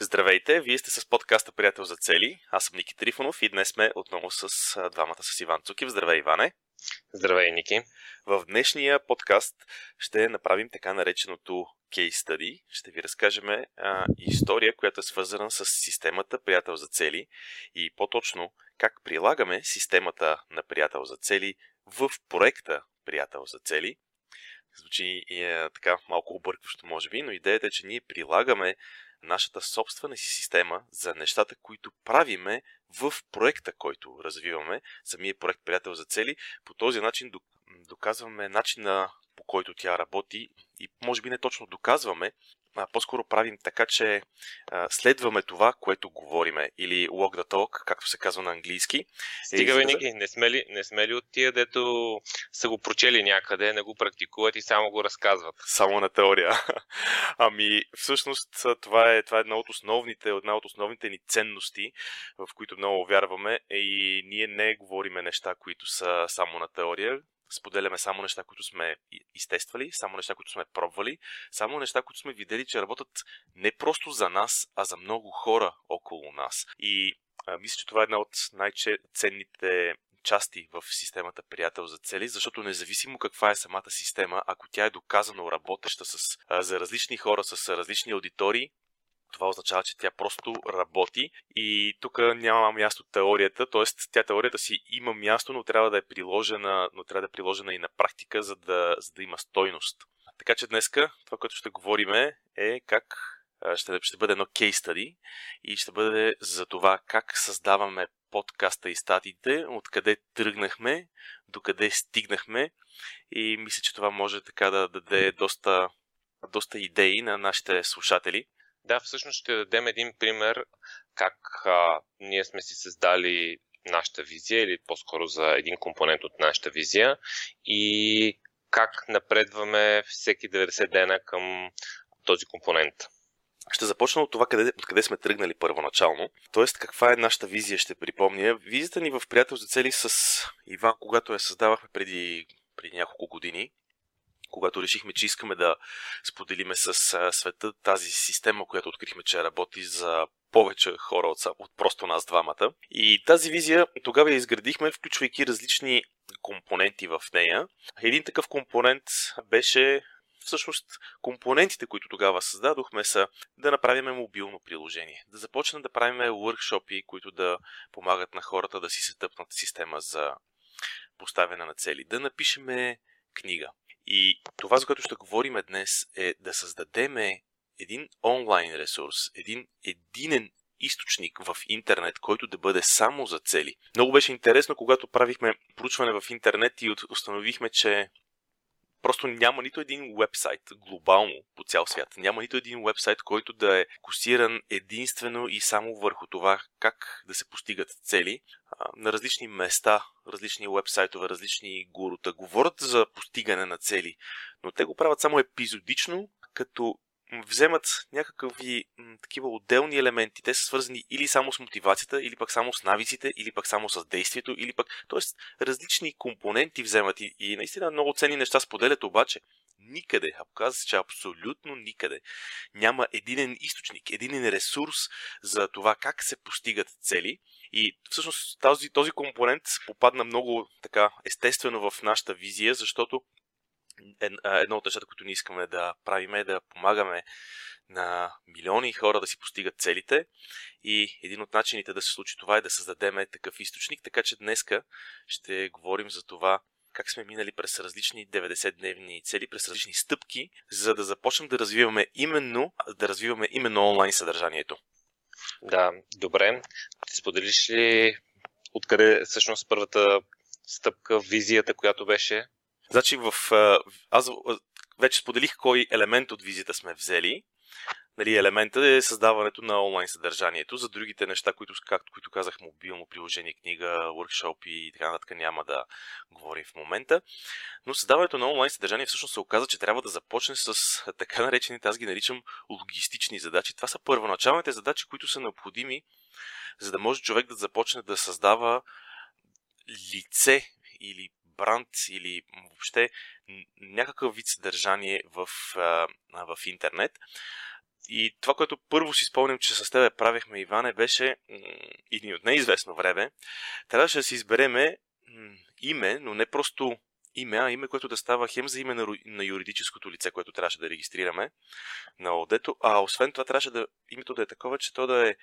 Здравейте, вие сте с подкаста Приятел за цели. Аз съм Ники Трифонов и днес сме отново с двамата с Иван Цукив. Здравей, Иване! Здравей, Ники! В днешния подкаст ще направим така нареченото case study. Ще ви разкажем а, история, която е свързана с системата Приятел за цели и по-точно как прилагаме системата на Приятел за цели в проекта Приятел за цели. Звучи е, така малко объркващо, може би, но идеята е, че ние прилагаме нашата собствена си система за нещата, които правиме в проекта, който развиваме, самия проект Приятел за цели. По този начин доказваме начина по който тя работи и може би не точно доказваме, а по-скоро правим така, че а, следваме това, което говориме или walk the talk, както се казва на английски. Стига, бе, Ники, не сме, ли, не сме ли от тия, дето са го прочели някъде, не го практикуват и само го разказват? Само на теория. ами, всъщност, това е, това е една от основните, една от основните ни ценности, в които много вярваме и ние не говориме неща, които са само на теория, споделяме само неща, които сме изтествали, само неща, които сме пробвали, само неща, които сме видели, че работят не просто за нас, а за много хора около нас. И а, мисля, че това е една от най-ценните части в системата приятел за цели, защото независимо каква е самата система, ако тя е доказано работеща с, а, за различни хора, с различни аудитории, това означава, че тя просто работи и тук няма място теорията, т.е. тя теорията си има място, но трябва да е приложена, но трябва да е приложена и на практика, за да, за да има стойност. Така че днеска това, което ще говорим е как ще, ще бъде едно case study и ще бъде за това как създаваме подкаста и статиите, откъде тръгнахме, докъде стигнахме и мисля, че това може така да даде доста, доста идеи на нашите слушатели. Да, всъщност ще дадем един пример как а, ние сме си създали нашата визия или по-скоро за един компонент от нашата визия и как напредваме всеки 90 дена към този компонент. Ще започна от това, къде, откъде сме тръгнали първоначално. Тоест, каква е нашата визия, ще припомня. Визията ни в приятел за цели с Иван, когато я създавахме преди, преди няколко години, когато решихме, че искаме да споделиме с света тази система, която открихме, че работи за повече хора от, от просто нас двамата. И тази визия тогава я изградихме, включвайки различни компоненти в нея. Един такъв компонент беше всъщност компонентите, които тогава създадохме са да направим мобилно приложение, да започнем да правим workshop които да помагат на хората да си сетъпнат система за поставяне на цели, да напишеме книга, и това, за което ще говорим днес, е да създадем един онлайн ресурс, един единен източник в интернет, който да бъде само за цели. Много беше интересно, когато правихме проучване в интернет и установихме, че просто няма нито един вебсайт глобално по цял свят. Няма нито един вебсайт, който да е косиран единствено и само върху това как да се постигат цели. На различни места, различни вебсайтове, различни гурута говорят за постигане на цели, но те го правят само епизодично, като вземат някакви м, такива отделни елементи. Те са свързани или само с мотивацията, или пък само с навиците, или пък само с действието, или пък... Тоест, различни компоненти вземат и, и наистина много ценни неща споделят, обаче никъде, а показва се, че абсолютно никъде няма единен източник, единен ресурс за това как се постигат цели. И всъщност този, този компонент попадна много така естествено в нашата визия, защото едно от нещата, които ние искаме да правим е да помагаме на милиони хора да си постигат целите и един от начините да се случи това е да създадем такъв източник, така че днеска ще говорим за това как сме минали през различни 90-дневни цели, през различни стъпки, за да започнем да развиваме именно, да развиваме именно онлайн съдържанието. Да, добре. Ти споделиш ли откъде всъщност първата стъпка, визията, която беше Значи в... Аз вече споделих кой елемент от визията сме взели. Нали, елемента е създаването на онлайн съдържанието. За другите неща, които, както които казах, мобилно приложение, книга, workshop и така нататък няма да говорим в момента. Но създаването на онлайн съдържание всъщност се оказа, че трябва да започне с така наречените, аз ги наричам логистични задачи. Това са първоначалните задачи, които са необходими, за да може човек да започне да създава лице или бранд или въобще някакъв вид съдържание в, в интернет. И това, което първо си спомням, че с тебе правихме, Иване, беше и от неизвестно време, трябваше да си избереме име, но не просто име, а име, което да става хем за име на, на юридическото лице, което трябваше да регистрираме на ОДето, а освен това трябваше да името да е такова, че то да е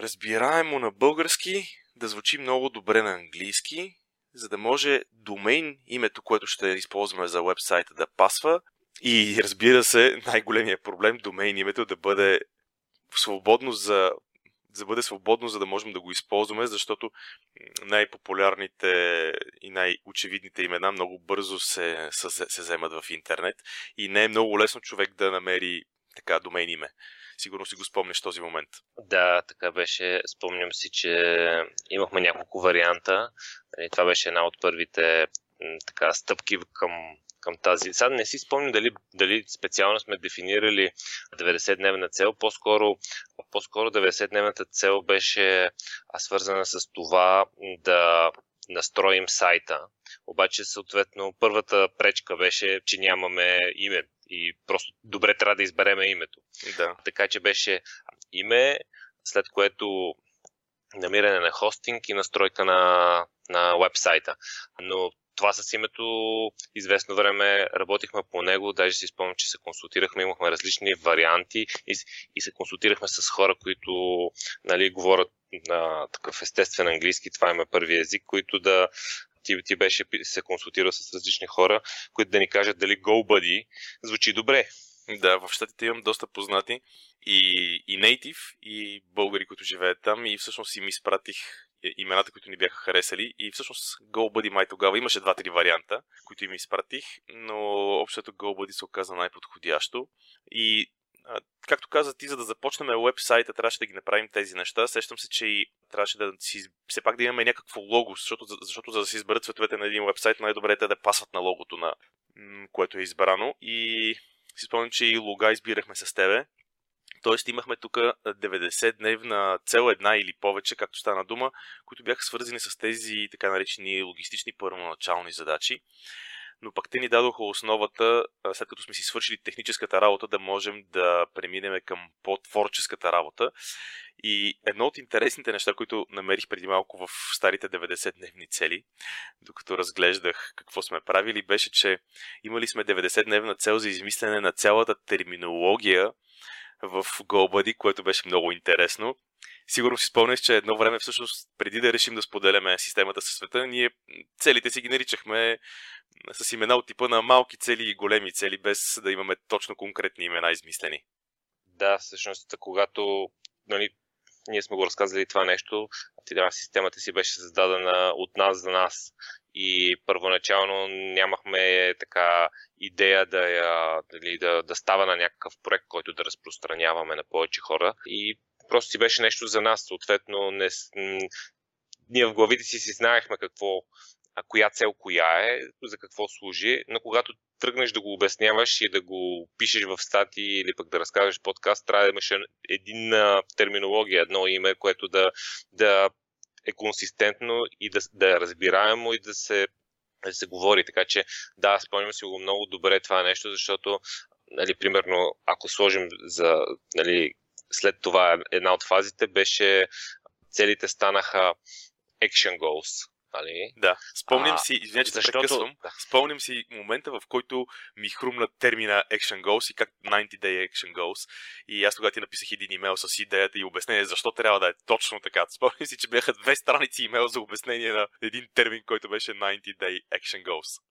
разбираемо на български, да звучи много добре на английски, за да може домейн, името, което ще използваме за вебсайта да пасва и разбира се, най-големия проблем, домейн името да бъде свободно за да бъде свободно, за да можем да го използваме, защото най-популярните и най-очевидните имена много бързо се, се, се вземат в интернет и не е много лесно човек да намери така домен име. Сигурно си го спомняш този момент. Да, така беше. Спомням си, че имахме няколко варианта. Нали, това беше една от първите така, стъпки към към тази. Сега не си спомням дали, дали специално сме дефинирали 90-дневна цел, по-скоро, по-скоро 90-дневната цел беше свързана с това да настроим сайта. Обаче, съответно, първата пречка беше, че нямаме име и просто добре трябва да избереме името. Да. Така че беше име, след което намиране на хостинг и настройка на, на вебсайта. Но това с името известно време работихме по него, даже си спомням, че се консултирахме, имахме различни варианти и, и се консултирахме с хора, които нали, говорят на такъв естествен английски, това има първи език, които да ти, ти беше се консултирал с различни хора, които да ни кажат дали GoBuddy звучи добре. Да, в щатите имам доста познати и, и native, и българи, които живеят там и всъщност им изпратих имената, които ни бяха харесали. И всъщност GoBuddy май тогава имаше два-три варианта, които им изпратих, но общото GoBuddy се оказа най-подходящо. И както каза ти, за да започнем вебсайта, трябваше да ги направим тези неща. Сещам се, че и трябваше да си, все пак да имаме някакво лого, защото, защото за да се изберат цветовете на един вебсайт, най-добре е те да пасват на логото, на което е избрано. И си спомням, че и лога избирахме с тебе. Тоест имахме тук 90-дневна цел една или повече, както стана дума, които бяха свързани с тези така наречени логистични първоначални задачи. Но пък те ни дадоха основата, след като сме си свършили техническата работа, да можем да преминем към по-творческата работа. И едно от интересните неща, които намерих преди малко в старите 90-дневни цели, докато разглеждах какво сме правили, беше, че имали сме 90-дневна цел за измислене на цялата терминология в GoBuddy, което беше много интересно. Сигурно си спомняш, че едно време всъщност преди да решим да споделяме системата със света, ние целите си ги наричахме с имена от типа на малки цели и големи цели, без да имаме точно конкретни имена измислени. Да, всъщност, когато нали, ние сме го разказали това нещо, да, системата си беше създадена от нас за нас и първоначално нямахме така идея да, я, дали, да, да става на някакъв проект, който да разпространяваме на повече хора и просто си беше нещо за нас. Съответно, не, ние в главите си си знаехме какво, а коя цел коя е, за какво служи, но когато тръгнеш да го обясняваш и да го пишеш в статии или пък да разказваш подкаст, трябва да имаш един терминология, едно име, което да, да е консистентно и да, да е разбираемо и да се, да се говори. Така че да, спомням си го много добре това нещо, защото нали, примерно, ако сложим за нали, след това една от фазите беше целите станаха action goals. Нали? Да, спомням а, си, извиня, че защото... прекъсвам, да. спомням си момента, в който ми хрумна термина Action Goals и как 90 Day Action Goals. И аз тогава ти написах един имейл с идеята и обяснение защо трябва да е точно така. Спомням си, че бяха две страници имейл за обяснение на един термин, който беше 90 Day Action Goals.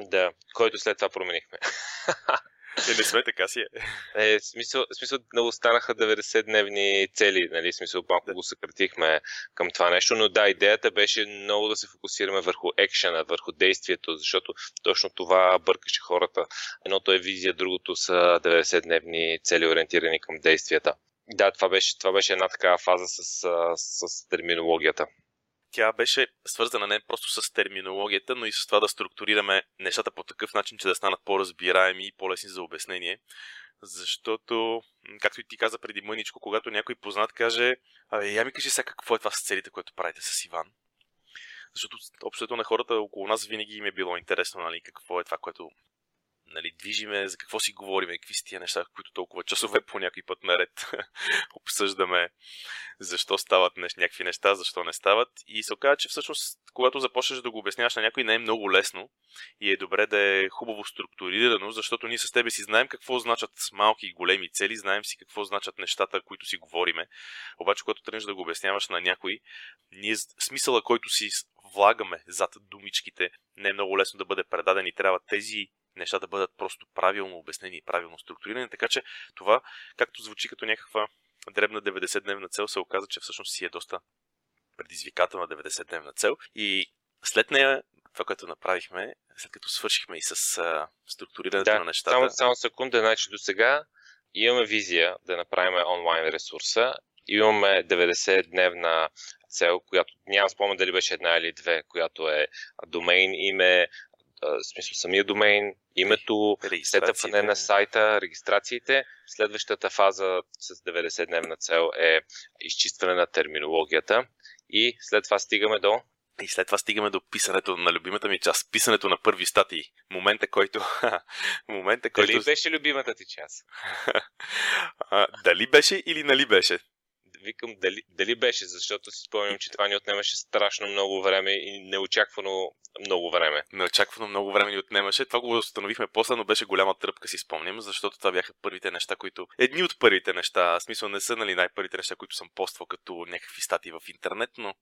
Да, който след това променихме. Е, не сме, така си е. е смисъл, смисъл много станаха 90-дневни цели, нали? Смисъл, малко да. го съкратихме към това нещо, но да, идеята беше много да се фокусираме върху екшена, върху действието, защото точно това бъркаше хората. Едното е визия, другото са 90-дневни цели, ориентирани към действията. Да, това беше, това беше една такава фаза с, с, с терминологията тя беше свързана не просто с терминологията, но и с това да структурираме нещата по такъв начин, че да станат по-разбираеми и по-лесни за обяснение. Защото, както и ти каза преди мъничко, когато някой познат каже, абе, я ми кажи сега какво е това с целите, което правите с Иван. Защото общото на хората около нас винаги им е било интересно, нали, какво е това, което нали, движиме, за какво си говорим, какви са тия неща, които толкова часове по някой път наред обсъждаме, защо стават нещ, някакви неща, защо не стават. И се оказа, че всъщност, когато започнеш да го обясняваш на някой, не е много лесно и е добре да е хубаво структурирано, защото ние с тебе си знаем какво значат малки и големи цели, знаем си какво значат нещата, които си говориме. Обаче, когато тръгнеш да го обясняваш на някой, ние смисъла, който си влагаме зад думичките, не е много лесно да бъде предаден и трябва тези неща да бъдат просто правилно обяснени и правилно структурирани, така че това, както звучи като някаква дребна 90-дневна цел, се оказа, че всъщност си е доста предизвикателна 90-дневна цел и след нея, това, което направихме, след като свършихме и с а, структурирането да, на нещата. Само, само секунда, значи до сега имаме визия да направим онлайн ресурса, имаме 90-дневна цел, която нямам спомен дали беше една или две, която е домейн име, в смисъл самия домейн, името, сетъпване на сайта, регистрациите. Следващата фаза с 90-дневна цел е изчистване на терминологията и след това стигаме до и след това стигаме до писането на любимата ми част. Писането на първи статии. Момента, който... момента, който... Дали беше любимата ти част? а, дали беше или нали беше? Викам дали, дали беше, защото си спомням, че това ни отнемаше страшно много време и неочаквано много време. Неочаквано много време ни отнемаше. Това го установихме после, но беше голяма тръпка, си спомням, защото това бяха първите неща, които... Едни от първите неща, в смисъл не са нали, най-първите неща, които съм поствал като някакви статии в интернет, но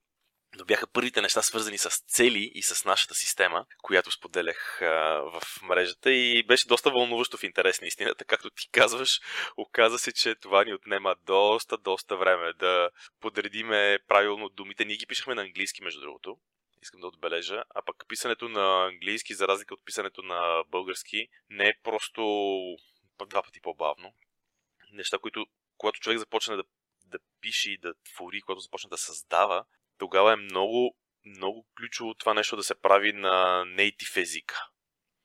но бяха първите неща свързани с цели и с нашата система, която споделях а, в мрежата и беше доста вълнуващо в интерес на истината. Както ти казваш, оказа се, че това ни отнема доста, доста време да подредиме правилно думите. Ние ги пишехме на английски, между другото. Искам да отбележа. А пък писането на английски, за разлика от писането на български, не е просто два пъти по-бавно. Неща, които, когато човек започне да да пише и да твори, когато започне да създава, тогава е много, много ключово това нещо да се прави на нейтив езика.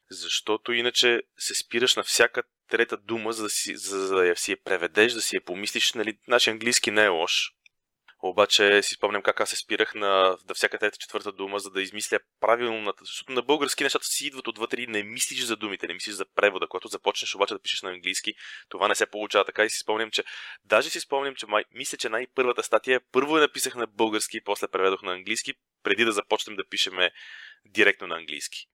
Защото иначе се спираш на всяка трета дума, за да, си, за да я си я преведеш, да си я помислиш. Нали, нашия английски не е лош. Обаче си спомням как аз се спирах на, на всяка трета четвърта дума, за да измисля правилната. Защото на български нещата си идват отвътре и не мислиш за думите, не мислиш за превода. Когато започнеш обаче да пишеш на английски, това не се получава така и си спомням, че даже си спомням, че май, мисля, че най-първата статия първо я написах на български, после преведох на английски, преди да започнем да пишеме директно на английски.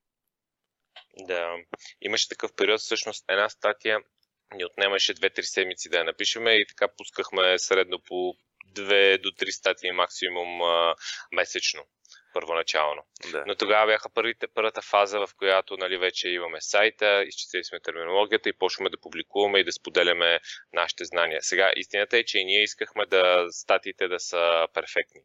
Да, имаше такъв период, всъщност една статия ни отнемаше 2-3 седмици да я напишеме и така пускахме средно по две до три статии максимум а, месечно първоначално. Да. Но тогава бяха първите, първата фаза, в която нали, вече имаме сайта, изчислили сме терминологията и почваме да публикуваме и да споделяме нашите знания. Сега, истината е, че и ние искахме да статиите да са перфектни.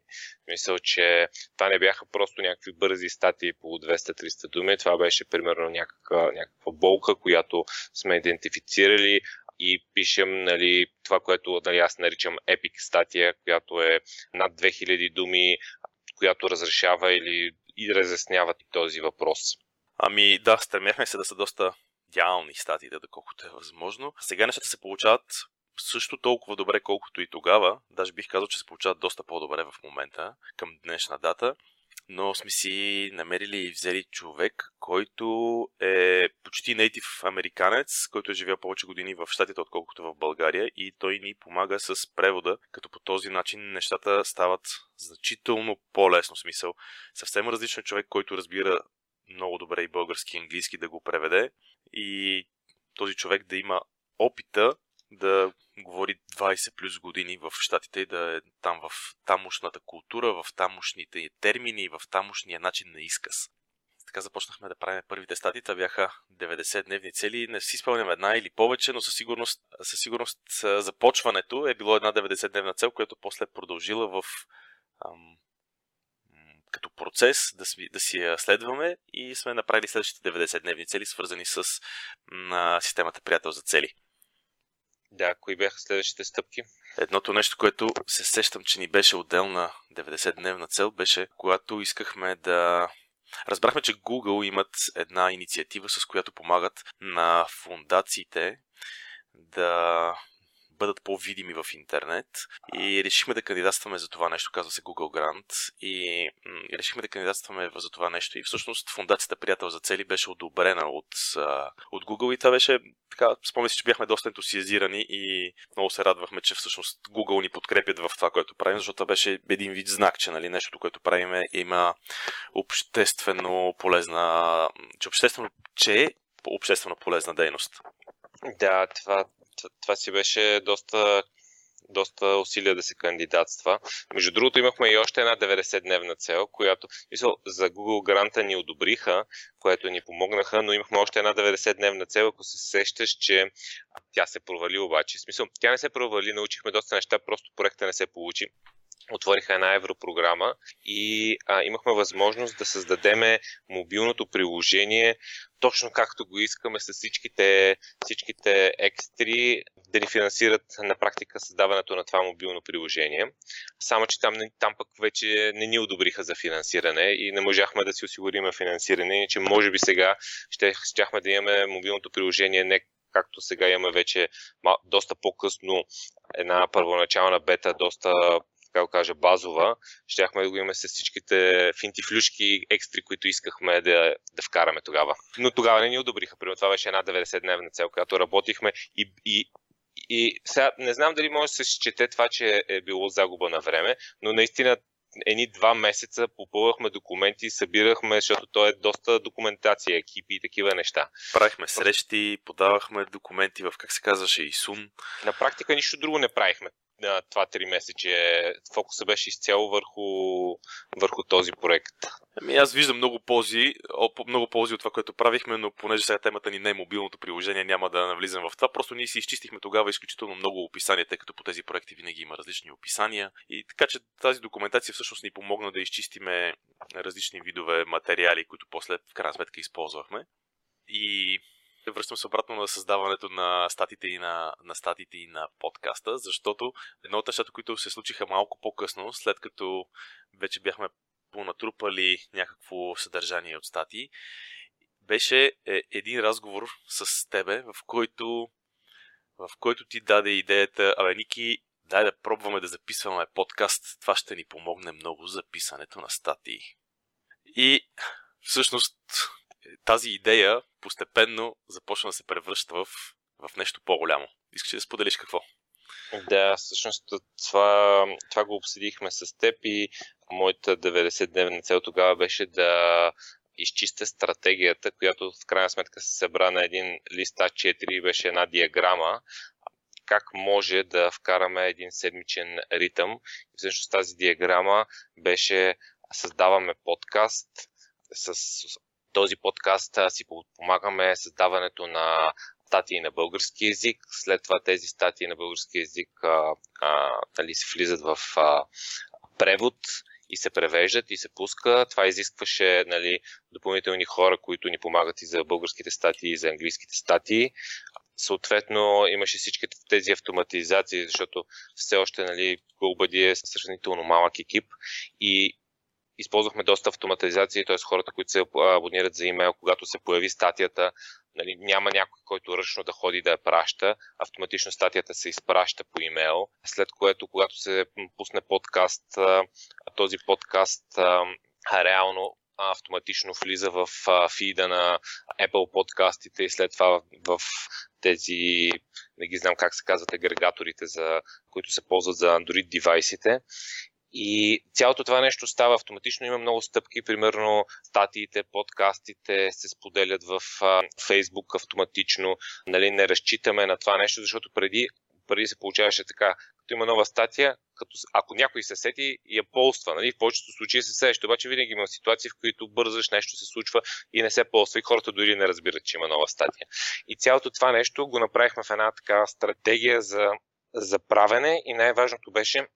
Мисля, че това не бяха просто някакви бързи статии по 200-300 думи, това беше примерно някаква, някаква болка, която сме идентифицирали, и пишем нали, това, което нали, аз наричам епик статия, която е над 2000 думи, която разрешава или и разяснява този въпрос. Ами да, стремяхме се да са доста идеални статиите, доколкото е възможно. Сега нещата се получават също толкова добре, колкото и тогава. Даже бих казал, че се получават доста по-добре в момента, към днешна дата но сме си намерили и взели човек, който е почти нейтив американец, който е живял повече години в Штатите, отколкото в България и той ни помага с превода, като по този начин нещата стават значително по-лесно смисъл. Съвсем различен човек, който разбира много добре и български и английски да го преведе и този човек да има опита да говори 20 плюс години в Штатите и да е там в тамошната култура, в тамошните термини в тамошния начин на изказ. Така започнахме да правим първите статии. Това бяха 90-дневни цели. Не си спомням една или повече, но със сигурност, със сигурност започването е било една 90-дневна цел, която после е продължила в ам, като процес да, си, да си я следваме и сме направили следващите 90-дневни цели, свързани с на системата приятел за цели. Да, кои бяха следващите стъпки? Едното нещо, което се сещам, че ни беше отделна 90-дневна цел, беше когато искахме да Разбрахме, че Google имат една инициатива, с която помагат на фундациите да бъдат по-видими в интернет. И решихме да кандидатстваме за това нещо, казва се Google Grant. И, м- решихме да кандидатстваме за това нещо. И всъщност фундацията Приятел за цели беше одобрена от, от Google. И това беше така, спомня си, че бяхме доста ентусиазирани и много се радвахме, че всъщност Google ни подкрепят в това, което правим, защото това беше един вид знак, че нали, нещото, което правим има обществено полезна, че обществено, че е обществено полезна дейност. Да, това, това си беше доста доста усилия да се кандидатства. Между другото, имахме и още една 90-дневна цел, която мисъл, за Google гранта ни одобриха, което ни помогнаха, но имахме още една 90-дневна цел, ако се сещаш, че тя се провали обаче. В смисъл, тя не се провали, научихме доста неща, просто проекта не се получи отвориха една европрограма и а, имахме възможност да създадеме мобилното приложение точно както го искаме с всичките, всичките екстри да ни финансират на практика създаването на това мобилно приложение. Само, че там, там пък вече не ни одобриха за финансиране и не можахме да си осигурим финансиране, че може би сега ще, щяхме да имаме мобилното приложение не както сега имаме вече доста по-късно една първоначална бета, доста така го кажа, базова, щяхме да го имаме с всичките финтифлюшки, екстри, които искахме да, да вкараме тогава. Но тогава не ни одобриха. Примерно това беше една 90-дневна цел, която работихме и, и и сега не знам дали може да се счете това, че е било загуба на време, но наистина едни два месеца попълвахме документи, събирахме, защото то е доста документация, екипи и такива неща. Правихме срещи, подавахме документи в, как се казваше, ИСУН. На практика нищо друго не правихме това три месече. Фокуса беше изцяло върху, върху този проект. Ами аз виждам много ползи, много ползи от това, което правихме, но понеже сега темата ни не е мобилното приложение, няма да навлизам в това. Просто ние си изчистихме тогава изключително много описания, тъй като по тези проекти винаги има различни описания. И така че тази документация всъщност ни помогна да изчистиме различни видове материали, които после в крайна сметка използвахме. И връщам се обратно на създаването на статите и на, на статите и на подкаста, защото едно от нещата, които се случиха малко по-късно, след като вече бяхме понатрупали някакво съдържание от статии, беше е, един разговор с тебе, в който, в който ти даде идеята, абе, Ники, дай да пробваме да записваме подкаст, това ще ни помогне много за писането на статии. И всъщност тази идея постепенно започна да се превръща в, в нещо по-голямо. Искаш да споделиш какво? Да, всъщност това, това го обсъдихме с теб и моята 90-дневна цел тогава беше да изчистя стратегията, която в крайна сметка се събра на един лист А4 и беше една диаграма, как може да вкараме един седмичен ритъм. И всъщност тази диаграма беше създаваме подкаст с този подкаст си помагаме създаването на статии на български язик. След това тези статии на български язик а, а, нали, се влизат в а, превод и се превеждат и се пуска. Това изискваше нали, допълнителни хора, които ни помагат и за българските статии, и за английските статии. Съответно, имаше всички тези автоматизации, защото все още нали, GoBuddy е сравнително малък екип и използвахме доста автоматизации, т.е. хората, които се абонират за имейл, когато се появи статията, нали, няма някой, който ръчно да ходи да я праща. Автоматично статията се изпраща по имейл, след което, когато се пусне подкаст, този подкаст реално автоматично влиза в фида на Apple подкастите и след това в тези, не ги знам как се казват, агрегаторите, за, които се ползват за Android девайсите. И цялото това нещо става автоматично. Има много стъпки. Примерно статиите, подкастите се споделят в Фейсбук автоматично. Нали, не разчитаме на това нещо, защото преди, преди се получаваше така. Като има нова статия, като, ако някой се сети, я полства. Нали? В повечето случаи се сеща. Обаче винаги има ситуации, в които бързаш, нещо се случва и не се ползва. И хората дори не разбират, че има нова статия. И цялото това нещо го направихме в една така стратегия за, за правене и най-важното беше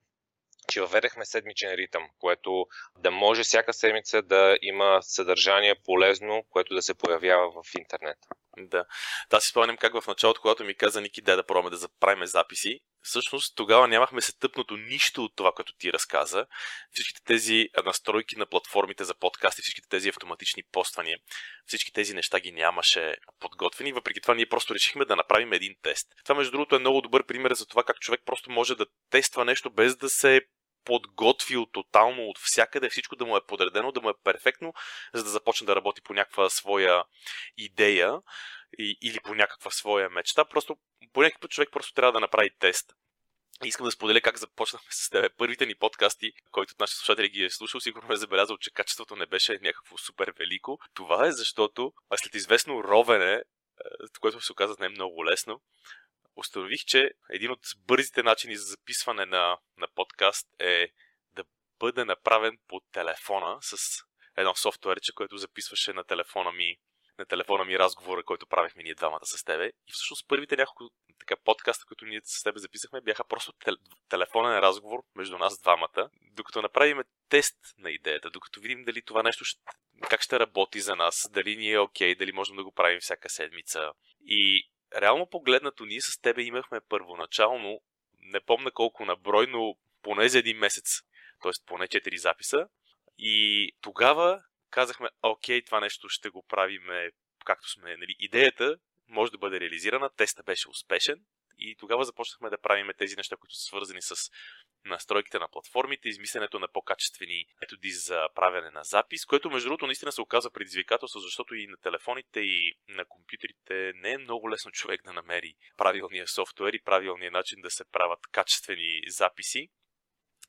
че въведахме седмичен ритъм, което да може всяка седмица да има съдържание полезно, което да се появява в интернет. Да. Да, си спомням как в началото, когато ми каза Ники, дай да пробваме да заправим записи, всъщност тогава нямахме сетъпното нищо от това, което ти разказа. Всичките тези настройки на платформите за подкасти, всичките тези автоматични поствания, всички тези неща ги нямаше подготвени. Въпреки това ние просто решихме да направим един тест. Това между другото е много добър пример за това как човек просто може да тества нещо без да се подготвил тотално от всякъде, всичко да му е подредено, да му е перфектно, за да започне да работи по някаква своя идея и, или по някаква своя мечта. Просто по някакъв път човек просто трябва да направи тест. Искам да споделя как започнахме с тебе. Първите ни подкасти, който от нашите слушатели ги е слушал, сигурно е забелязал, че качеството не беше някакво супер велико. Това е защото след известно ровене, е, което се оказа не е много лесно, установих, че един от бързите начини за записване на, на подкаст е да бъде направен по телефона с едно софтуерче, което записваше на телефона ми на телефона ми разговора, който правихме ние двамата с тебе. И всъщност първите няколко така подкаста, които ние с тебе записахме, бяха просто тел- телефонен разговор между нас двамата, докато направим тест на идеята, докато видим дали това нещо ще, как ще работи за нас, дали ни е окей, okay, дали можем да го правим всяка седмица. И реално погледнато, ние с тебе имахме първоначално, не помна колко на брой, но поне за един месец, т.е. поне 4 записа. И тогава казахме, окей, това нещо ще го правиме както сме. Нали, идеята може да бъде реализирана, теста беше успешен и тогава започнахме да правим тези неща, които са свързани с настройките на платформите, измисленето на по-качествени методи за правене на запис, което между другото наистина се оказа предизвикателство, защото и на телефоните и на компютрите не е много лесно човек да намери правилния софтуер и правилния начин да се правят качествени записи.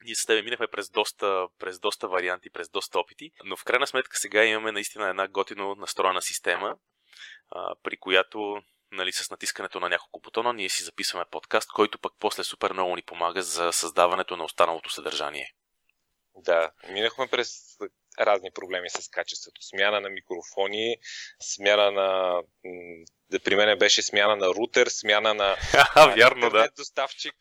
Ние с тебе минахме през доста, през доста варианти, през доста опити, но в крайна сметка сега имаме наистина една готино настроена система, при която нали, с натискането на няколко бутона ние си записваме подкаст, който пък после супер много ни помага за създаването на останалото съдържание. Да, минахме през разни проблеми с качеството. Смяна на микрофони, смяна на... Да, при мен беше смяна на рутер, смяна на... Вярно, да. доставчик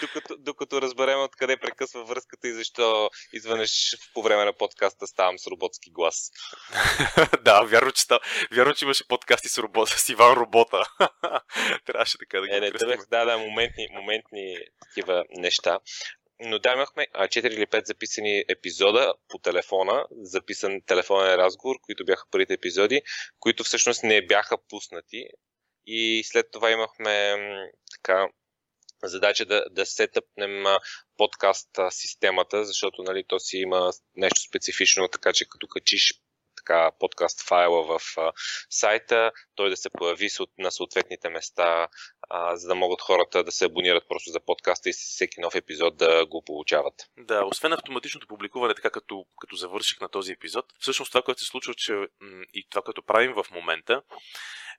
докато, докато разберем откъде прекъсва връзката и защо изведнъж по време на подкаста ставам с роботски глас. да, вярно, че, став... вярно, че имаше подкасти с, робот... с Иван Робота. Трябваше така да ги е, не, не, Да, да, моментни, моментни такива неща. Но да, имахме 4 или 5 записани епизода по телефона, записан телефонен разговор, които бяха първите епизоди, които всъщност не бяха пуснати. И след това имахме така задача да, да сетъпнем подкаст системата, защото нали, то си има нещо специфично, така че като качиш така, подкаст файла в а, сайта, той да се появи на съответните места, а, за да могат хората да се абонират просто за подкаста и всеки нов епизод да го получават. Да, освен автоматичното публикуване, така като, като завърших на този епизод, всъщност това, което се случва, че и това, което правим в момента,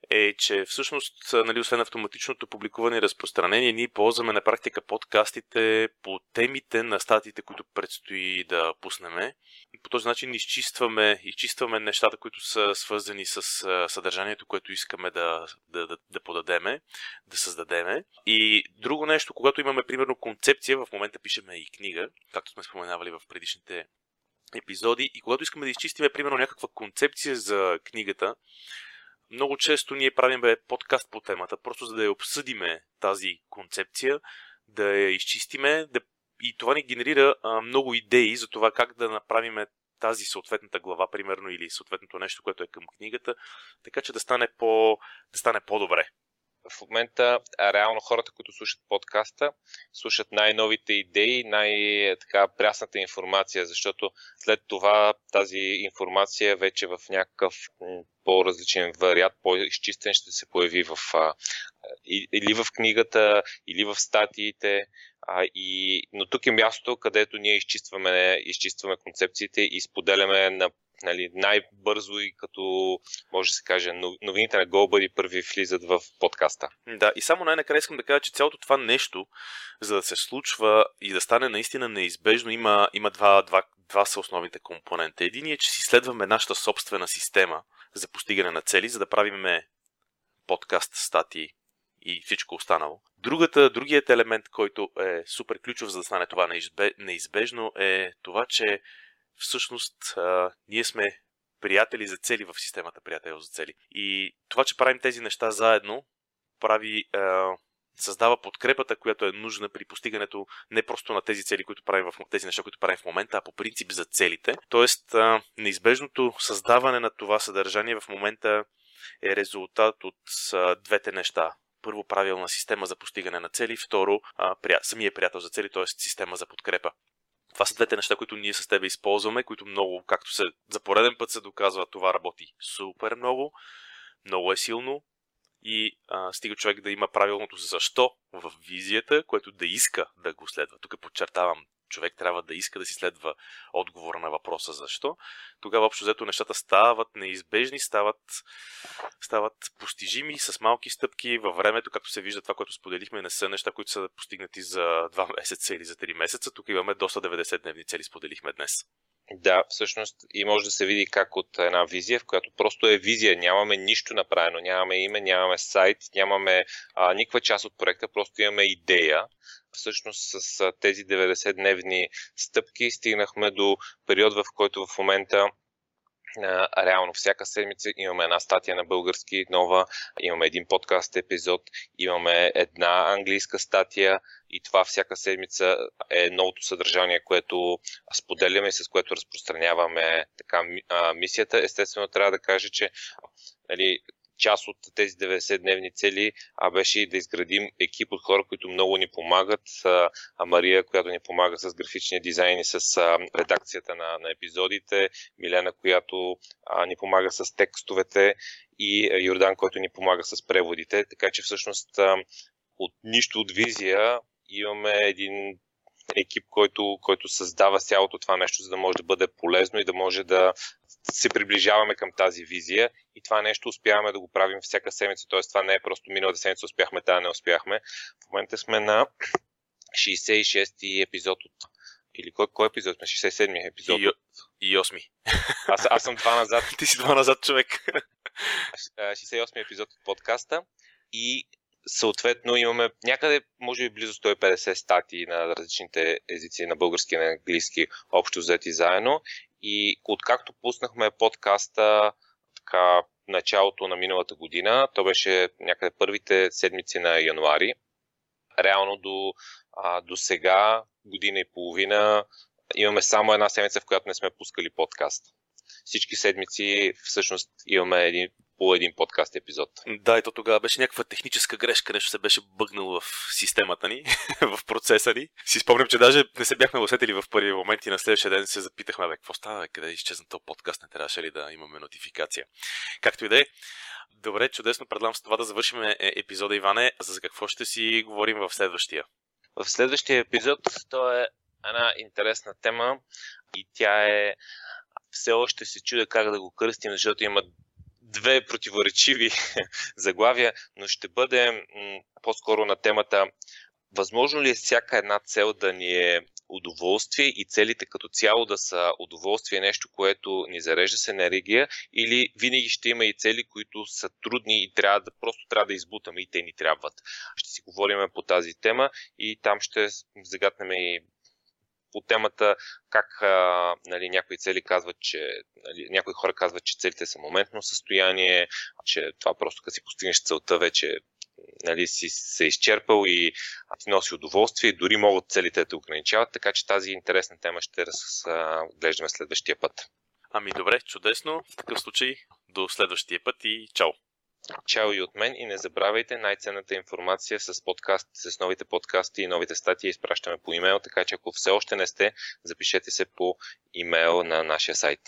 е, че всъщност, нали, освен автоматичното публикуване и разпространение, ние ползваме на практика подкастите по темите на статиите, които предстои да пуснеме. По този начин изчистваме, изчистваме нещата, които са свързани с съдържанието, което искаме да, да, да, да подадеме, да създадеме. И друго нещо, когато имаме, примерно, концепция, в момента пишеме и книга, както сме споменавали в предишните епизоди, и когато искаме да изчистиме, примерно, някаква концепция за книгата, много често ние правим бе, подкаст по темата, просто за да я обсъдиме тази концепция, да я изчистиме да... и това ни генерира а, много идеи за това как да направим тази съответната глава, примерно, или съответното нещо, което е към книгата, така че да стане, по, да стане по-добре в момента реално хората, които слушат подкаста, слушат най-новите идеи, най-прясната информация, защото след това тази информация вече в някакъв по-различен вариант, по-изчистен ще се появи в, или в книгата, или в статиите. А, и, но тук е място, където ние изчистваме, изчистваме концепциите и споделяме на нали, най-бързо и като, може да се каже, новините на GoBuddy първи влизат в подкаста. Да, и само най-накрая искам да кажа, че цялото това нещо, за да се случва и да стане наистина неизбежно, има, има два, два, два са основните компонента. Един е, че си следваме нашата собствена система за постигане на цели, за да правиме подкаст, статии и всичко останало. Другата, другият елемент, който е супер ключов за да стане това неизбежно е това, че всъщност а, ние сме приятели за цели в системата приятел за цели. И това, че правим тези неща заедно, прави а, създава подкрепата, която е нужна при постигането не просто на тези цели, които правим в тези неща, които правим в момента, а по принцип за целите. Тоест, неизбежното създаване на това съдържание в момента е резултат от двете неща първо правилна система за постигане на цели, второ а, самия приятел за цели, т.е. система за подкрепа. Това са двете неща, които ние с тебе използваме, които много, както се за пореден път се доказва, това работи супер много, много е силно и а, стига човек да има правилното защо в визията, което да иска да го следва. Тук подчертавам човек трябва да иска да си следва отговора на въпроса защо, тогава общо взето нещата стават неизбежни, стават, стават постижими с малки стъпки във времето, както се вижда това, което споделихме, не са неща, които са постигнати за 2 месеца или за 3 месеца. Тук имаме доста 90 дневни цели, споделихме днес. Да, всъщност и може да се види как от една визия, в която просто е визия, нямаме нищо направено, нямаме име, нямаме сайт, нямаме а, никаква част от проекта, просто имаме идея. Всъщност с тези 90-дневни стъпки стигнахме до период, в който в момента реално всяка седмица имаме една статия на български нова, имаме един подкаст епизод, имаме една английска статия и това всяка седмица е новото съдържание, което споделяме и с което разпространяваме така мисията. Естествено трябва да кажа, че нали, част от тези 90-дневни цели а беше и да изградим екип от хора, които много ни помагат. А, Мария, която ни помага с графичния дизайн и с редакцията на, на епизодите, Милена, която а, ни помага с текстовете и Йордан, който ни помага с преводите. Така че всъщност а, от нищо от визия имаме един екип, който, който създава цялото това нещо, за да може да бъде полезно и да може да се приближаваме към тази визия и това нещо успяваме да го правим всяка седмица. Т.е. това не е просто миналата седмица успяхме, тази не успяхме. В момента сме на 66-ти епизод от или кой, кой епизод сме? 67-ми епизод. И, и 8-ми. Аз, аз съм два назад. Ти си два назад човек. 68-ми епизод от подкаста и съответно имаме някъде, може би близо 150 статии на различните езици, на български и на английски, общо взети заедно. И откакто пуснахме подкаста така, началото на миналата година, то беше някъде първите седмици на януари, реално до, а, до сега, година и половина, имаме само една седмица, в която не сме пускали подкаст. Всички седмици всъщност имаме един по един подкаст епизод. Да, и то тогава беше някаква техническа грешка, нещо се беше бъгнало в системата ни, в процеса ни. Си спомням, че даже не се бяхме усетили в първи момент и на следващия ден се запитахме, бе, какво става, бе, къде е изчезна този подкаст, не трябваше ли да имаме нотификация. Както и да е. Добре, чудесно, предлагам с това да завършим е, епизода, Иване. За какво ще си говорим в следващия? В следващия епизод то е една интересна тема и тя е все още се чудя как да го кръстим, защото има две противоречиви заглавия, но ще бъде по-скоро на темата Възможно ли е всяка една цел да ни е удоволствие и целите като цяло да са удоволствие, нещо, което ни зарежда с енергия, или винаги ще има и цели, които са трудни и трябва да просто трябва да избутаме и те ни трябват. Ще си говорим по тази тема и там ще загатнем и по темата как а, нали, някои цели казват, че нали, някои хора казват, че целите са моментно състояние, че това просто като си постигнеш целта вече нали, си се изчерпал и ти носи удоволствие, дори могат целите да те ограничават, така че тази интересна тема ще разглеждаме следващия път. Ами добре, чудесно. В такъв случай до следващия път и чао! Чао и от мен и не забравяйте най-ценната информация с подкаст, с новите подкасти и новите статии изпращаме по имейл, така че ако все още не сте, запишете се по имейл на нашия сайт.